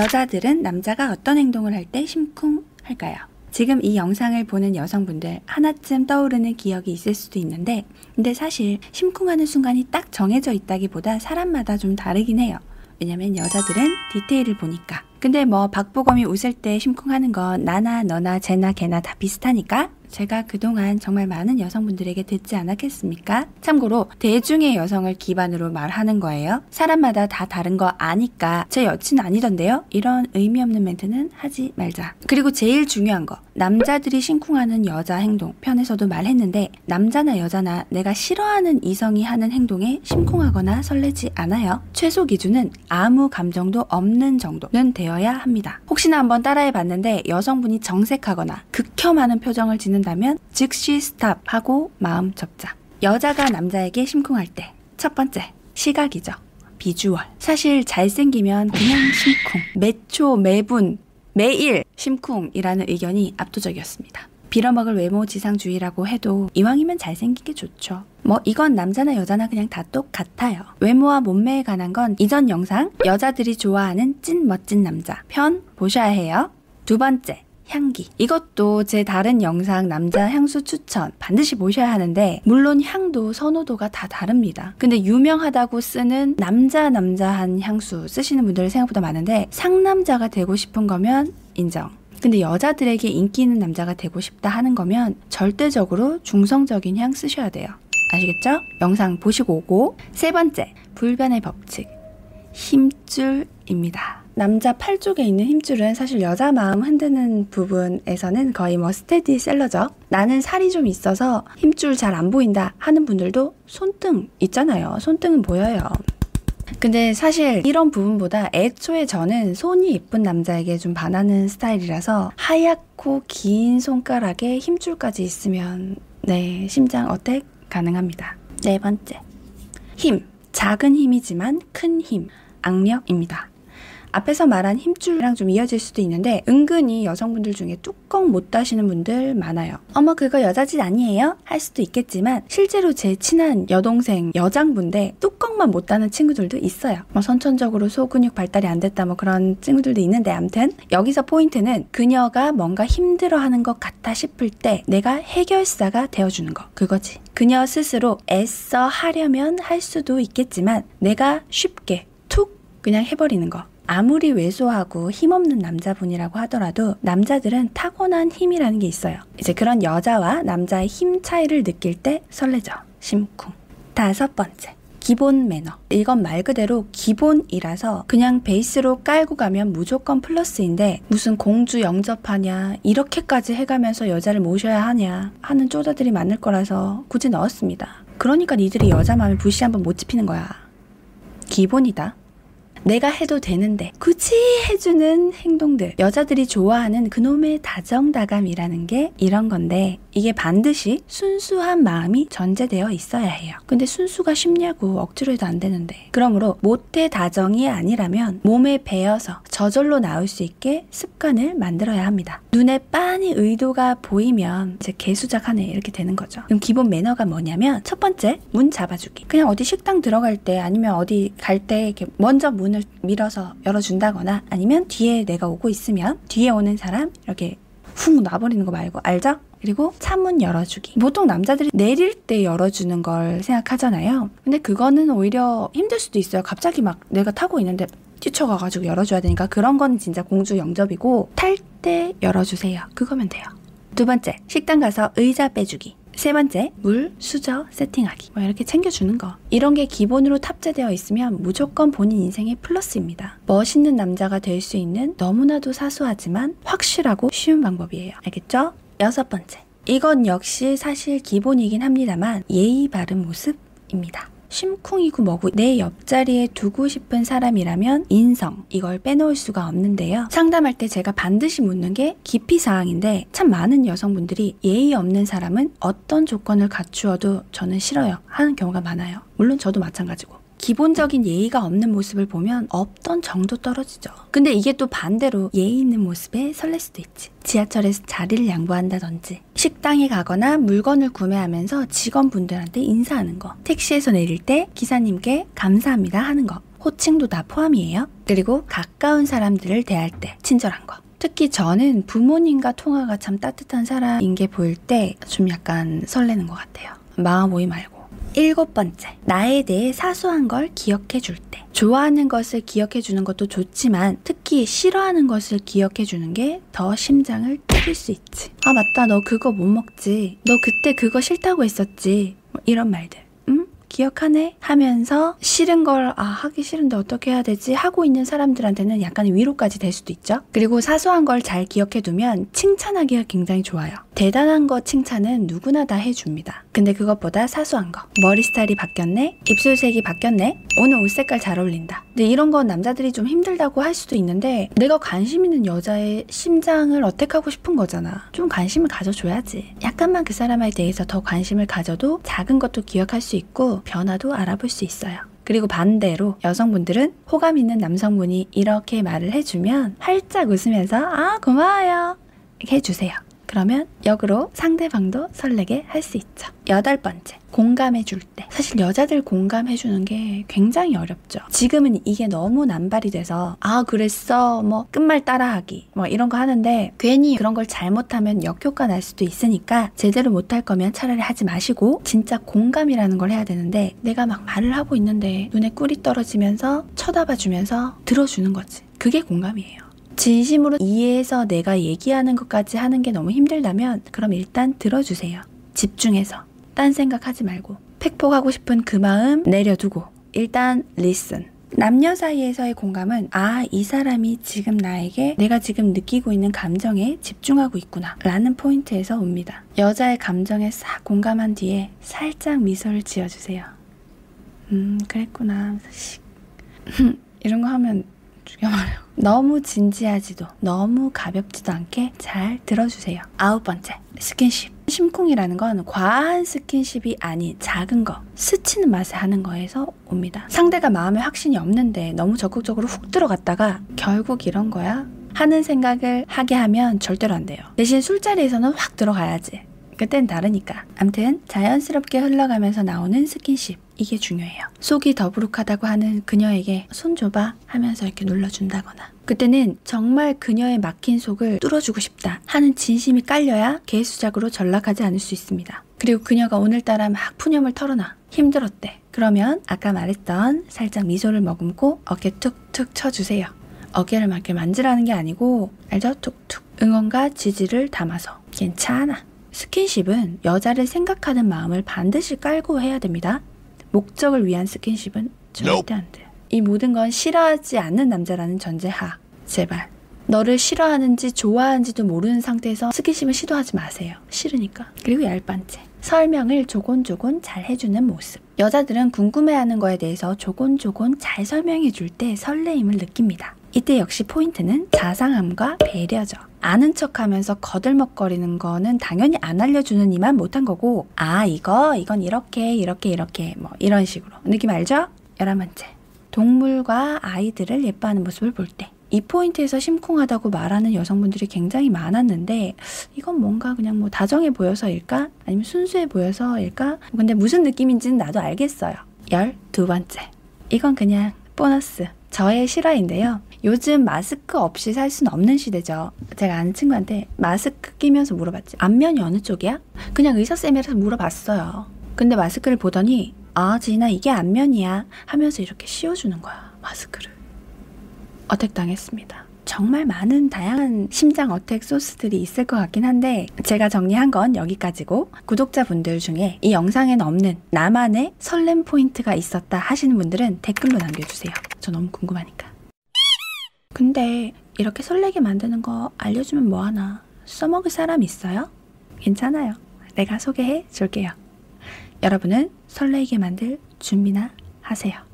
여자들은 남자가 어떤 행동을 할 때 심쿵할까요? 지금 이 영상을 보는 여성분들 하나쯤 떠오르는 기억이 있을 수도 있는데 근데 사실 심쿵하는 순간이 딱 정해져 있다기보다 사람마다 좀 다르긴 해요. 왜냐면 여자들은 디테일을 보니까. 근데 뭐 박보검이 웃을 때 심쿵하는 건 나나 너나 쟤나 걔나 다 비슷하니까 제가 그동안 정말 많은 여성분들에게 듣지 않았겠습니까? 참고로 대중의 여성을 기반으로 말하는 거예요. 사람마다 다 다른 거 아니까 제 여친 아니던데요? 이런 의미 없는 멘트는 하지 말자. 그리고 제일 중요한 거. 남자들이 심쿵하는 여자 행동 편에서도 말했는데 남자나 여자나 내가 싫어하는 이성이 하는 행동에 심쿵하거나 설레지 않아요. 최소 기준은 아무 감정도 없는 정도는 되어야 합니다. 혹시나 한번 따라해 봤는데 여성분이 정색하거나 극혐하는 표정을 짓는 않는다면 즉시 스탑하고 마음 접자. 여자가 남자에게 심쿵할 때 첫 번째 시각이죠. 비주얼. 사실 잘생기면 그냥 심쿵. 매초, 매분, 매일 심쿵이라는 의견이 압도적이었습니다. 빌어먹을 외모 지상주의라고 해도 이왕이면 잘생긴 게 좋죠. 뭐 이건 남자나 여자나 그냥 다 똑같아요. 외모와 몸매에 관한 건 이전 영상 여자들이 좋아하는 찐 멋진 남자 편 보셔야 해요. 두 번째 향기. 이것도 제 다른 영상 남자 향수 추천 반드시 보셔야 하는데 물론 향도 선호도가 다 다릅니다. 근데 유명하다고 쓰는 남자 남자한 향수 쓰시는 분들 생각보다 많은데 상남자가 되고 싶은 거면 인정. 근데 여자들에게 인기 있는 남자가 되고 싶다 하는 거면 절대적으로 중성적인 향 쓰셔야 돼요. 아시겠죠? 영상 보시고 오고 세 번째 불변의 법칙 힘줄입니다. 남자 팔 쪽에 있는 힘줄은 사실 여자 마음 흔드는 부분에서는 거의 뭐 스테디 셀러죠. 나는 살이 좀 있어서 힘줄 잘 안 보인다 하는 분들도 손등 있잖아요. 손등은 보여요. 근데 사실 이런 부분보다 애초에 저는 손이 예쁜 남자에게 좀 반하는 스타일이라서 하얗고 긴 손가락에 힘줄까지 있으면 네 심장 어택 가능합니다. 네 번째 힘 작은 힘이지만 큰 힘 악력입니다. 앞에서 말한 힘줄이랑 좀 이어질 수도 있는데 은근히 여성분들 중에 뚜껑 못 다시는 분들 많아요. 어머 그거 여자짓 아니에요? 할 수도 있겠지만 실제로 제 친한 여동생 여장분데 뚜껑만 못 다는 친구들도 있어요. 뭐 선천적으로 소근육 발달이 안 됐다 뭐 그런 친구들도 있는데 암튼 여기서 포인트는 그녀가 뭔가 힘들어하는 것 같다 싶을 때 내가 해결사가 되어주는 거 그거지. 그녀 스스로 애써 하려면 할 수도 있겠지만 내가 쉽게 툭 그냥 해버리는 거. 아무리 왜소하고 힘없는 남자분이라고 하더라도 남자들은 타고난 힘이라는 게 있어요. 이제 그런 여자와 남자의 힘 차이를 느낄 때 설레죠. 심쿵. 다섯 번째. 기본 매너. 이건 말 그대로 기본이라서 그냥 베이스로 깔고 가면 무조건 플러스인데 무슨 공주 영접하냐, 이렇게까지 해가면서 여자를 모셔야 하냐 하는 쪼다들이 많을 거라서 굳이 넣었습니다. 그러니까 니들이 여자 마음에 부시 한번 못 집히는 거야. 기본이다. 내가 해도 되는데 굳이 해주는 행동들 여자들이 좋아하는 그놈의 다정다감이라는 게 이런 건데 이게 반드시 순수한 마음이 전제되어 있어야 해요. 근데 순수가 쉽냐고 억지로 해도 안 되는데. 그러므로 모태 다정이 아니라면 몸에 배어서 저절로 나올 수 있게 습관을 만들어야 합니다. 눈에 빤히 의도가 보이면 이제 개수작하네 이렇게 되는 거죠. 그럼 기본 매너가 뭐냐면 첫 번째 문 잡아주기. 그냥 어디 식당 들어갈 때 아니면 어디 갈 때 이렇게 먼저 문을 밀어서 열어준다거나 아니면 뒤에 내가 오고 있으면 뒤에 오는 사람 이렇게 훅 놔버리는 거 말고 알죠? 그리고 차문 열어주기. 보통 남자들이 내릴 때 열어주는 걸 생각하잖아요. 근데 그거는 오히려 힘들 수도 있어요. 갑자기 막 내가 타고 있는데 뛰쳐가가지고 열어줘야 되니까 그런 건 진짜 공주 영접이고 탈 때 열어주세요. 그거면 돼요. 두 번째, 식당 가서 의자 빼주기. 세 번째, 물, 수저 세팅하기. 뭐 이렇게 챙겨주는 거. 이런 게 기본으로 탑재되어 있으면 무조건 본인 인생의 플러스입니다. 멋있는 남자가 될 수 있는 너무나도 사소하지만 확실하고 쉬운 방법이에요. 알겠죠? 여섯 번째. 이건 역시 사실 기본이긴 합니다만 예의 바른 모습입니다. 심쿵이고 뭐고 내 옆자리에 두고 싶은 사람이라면 인성 이걸 빼놓을 수가 없는데요. 상담할 때 제가 반드시 묻는 게 기피 사항인데 참 많은 여성분들이 예의 없는 사람은 어떤 조건을 갖추어도 저는 싫어요 하는 경우가 많아요. 물론 저도 마찬가지고. 기본적인 예의가 없는 모습을 보면 없던 정도 떨어지죠. 근데 이게 또 반대로 예의 있는 모습에 설렐 수도 있지. 지하철에서 자리를 양보한다든지, 식당에 가거나 물건을 구매하면서 직원분들한테 인사하는 거, 택시에서 내릴 때 기사님께 감사합니다 하는 거. 호칭도 다 포함이에요. 그리고 가까운 사람들을 대할 때 친절한 거. 특히 저는 부모님과 통화가 참 따뜻한 사람인 게 보일 때 좀 약간 설레는 것 같아요. 마음 오이 말고. 일곱 번째, 나에 대해 사소한 걸 기억해 줄 때. 좋아하는 것을 기억해 주는 것도 좋지만 특히 싫어하는 것을 기억해 주는 게 더 심장을 때릴 수 있지. 아, 맞다. 너 그거 못 먹지. 너 그때 그거 싫다고 했었지. 뭐 이런 말들. 기억하네? 하면서 싫은 걸, 아, 하기 싫은데 어떻게 해야 되지? 하고 있는 사람들한테는 약간 위로까지 될 수도 있죠? 그리고 사소한 걸 잘 기억해 두면 칭찬하기가 굉장히 좋아요. 대단한 거 칭찬은 누구나 다 해줍니다. 근데 그것보다 사소한 거. 머리 스타일이 바뀌었네? 입술색이 바뀌었네? 오늘 옷 색깔 잘 어울린다. 근데 이런 건 남자들이 좀 힘들다고 할 수도 있는데 내가 관심 있는 여자의 심장을 어택하고 싶은 거잖아. 좀 관심을 가져줘야지. 약간만 그 사람에 대해서 더 관심을 가져도 작은 것도 기억할 수 있고 변화도 알아볼 수 있어요. 그리고 반대로 여성분들은 호감 있는 남성분이 이렇게 말을 해주면 활짝 웃으면서 아 고마워요 이렇게 해주세요. 그러면 역으로 상대방도 설레게 할 수 있죠. 여덟 번째, 공감해 줄 때. 사실 여자들 공감해 주는 게 굉장히 어렵죠. 지금은 이게 너무 남발이 돼서, 아, 그랬어. 뭐, 끝말 따라하기. 뭐, 이런 거 하는데, 괜히 그런 걸 잘못하면 역효과 날 수도 있으니까, 제대로 못할 거면 차라리 하지 마시고, 진짜 공감이라는 걸 해야 되는데, 내가 막 말을 하고 있는데, 눈에 꿀이 떨어지면서, 쳐다봐 주면서, 들어주는 거지. 그게 공감이에요. 진심으로 이해해서 내가 얘기하는 것까지 하는 게 너무 힘들다면 그럼 일단 들어주세요. 집중해서. 딴 생각하지 말고. 팩폭하고 싶은 그 마음 내려두고 일단 listen. 남녀 사이에서의 공감은 아, 이 사람이 지금 나에게 내가 지금 느끼고 있는 감정에 집중하고 있구나 라는 포인트에서 옵니다. 여자의 감정에 싹 공감한 뒤에 살짝 미소를 지어주세요. 음, 그랬구나. 이런 거 하면 죽여버려. 너무 진지하지도 너무 가볍지도 않게 잘 들어주세요. 아홉 번째, 스킨십. 심쿵이라는 건 과한 스킨십이 아닌 작은 거, 스치는 맛에 하는 거에서 옵니다. 상대가 마음에 확신이 없는데 너무 적극적으로 훅 들어갔다가 결국 이런 거야? 하는 생각을 하게 하면 절대로 안 돼요. 대신 술자리에서는 확 들어가야지. 그땐 다르니까. 암튼 자연스럽게 흘러가면서 나오는 스킨십. 이게 중요해요. 속이 더부룩하다고 하는 그녀에게 손 줘봐 하면서 이렇게 눌러준다거나. 그때는 정말 그녀의 막힌 속을 뚫어주고 싶다 하는 진심이 깔려야 개수작으로 전락하지 않을 수 있습니다. 그리고 그녀가 오늘따라 막 푸념을 털어놔. 힘들었대. 그러면 아까 말했던 살짝 미소를 머금고 어깨 툭툭 쳐주세요. 어깨를 막 이렇게 만지라는 게 아니고 알죠? 툭툭. 응원과 지지를 담아서 괜찮아. 스킨십은 여자를 생각하는 마음을 반드시 깔고 해야 됩니다. 목적을 위한 스킨십은 절대 안 돼요. 이 모든 건 싫어하지 않는 남자라는 전제하. 제발. 너를 싫어하는지 좋아하는지도 모르는 상태에서 스킨십을 시도하지 마세요. 싫으니까. 그리고 열 번째. 설명을 조곤조곤 잘 해주는 모습. 여자들은 궁금해하는 거에 대해서 조곤조곤 잘 설명해 줄 때 설레임을 느낍니다. 이때 역시 포인트는 자상함과 배려죠. 아는 척 하면서 거들먹거리는 거는 당연히 안 알려주는 이만 못한 거고, 아, 이거, 이건 이렇게, 이렇게, 이렇게, 뭐, 이런 식으로. 느낌 알죠? 열한 번째. 동물과 아이들을 예뻐하는 모습을 볼 때. 이 포인트에서 심쿵하다고 말하는 여성분들이 굉장히 많았는데 이건 뭔가 그냥 뭐 다정해 보여서일까? 아니면 순수해 보여서일까? 근데 무슨 느낌인지는 나도 알겠어요. 열 두 번째. 이건 그냥 보너스. 저의 실화인데요. 요즘 마스크 없이 살 수는 없는 시대죠. 제가 아는 친구한테 마스크 끼면서 물어봤지. 안면이 어느 쪽이야? 그냥 의사쌤이라서 물어봤어요. 근데 마스크를 보더니 아, 지나 이게 안면이야 하면서 이렇게 씌워주는 거야. 마스크를. 어택 당했습니다. 정말 많은 다양한 심장 어택 소스들이 있을 것 같긴 한데 제가 정리한 건 여기까지고 구독자분들 중에 이 영상에는 없는 나만의 설렘 포인트가 있었다 하시는 분들은 댓글로 남겨주세요. 저 너무 궁금하니까. 근데 이렇게 설레게 만드는 거 알려주면 뭐하나 써먹을 사람 있어요? 괜찮아요. 내가 소개해 줄게요. 여러분은 설레게 만들 준비나 하세요.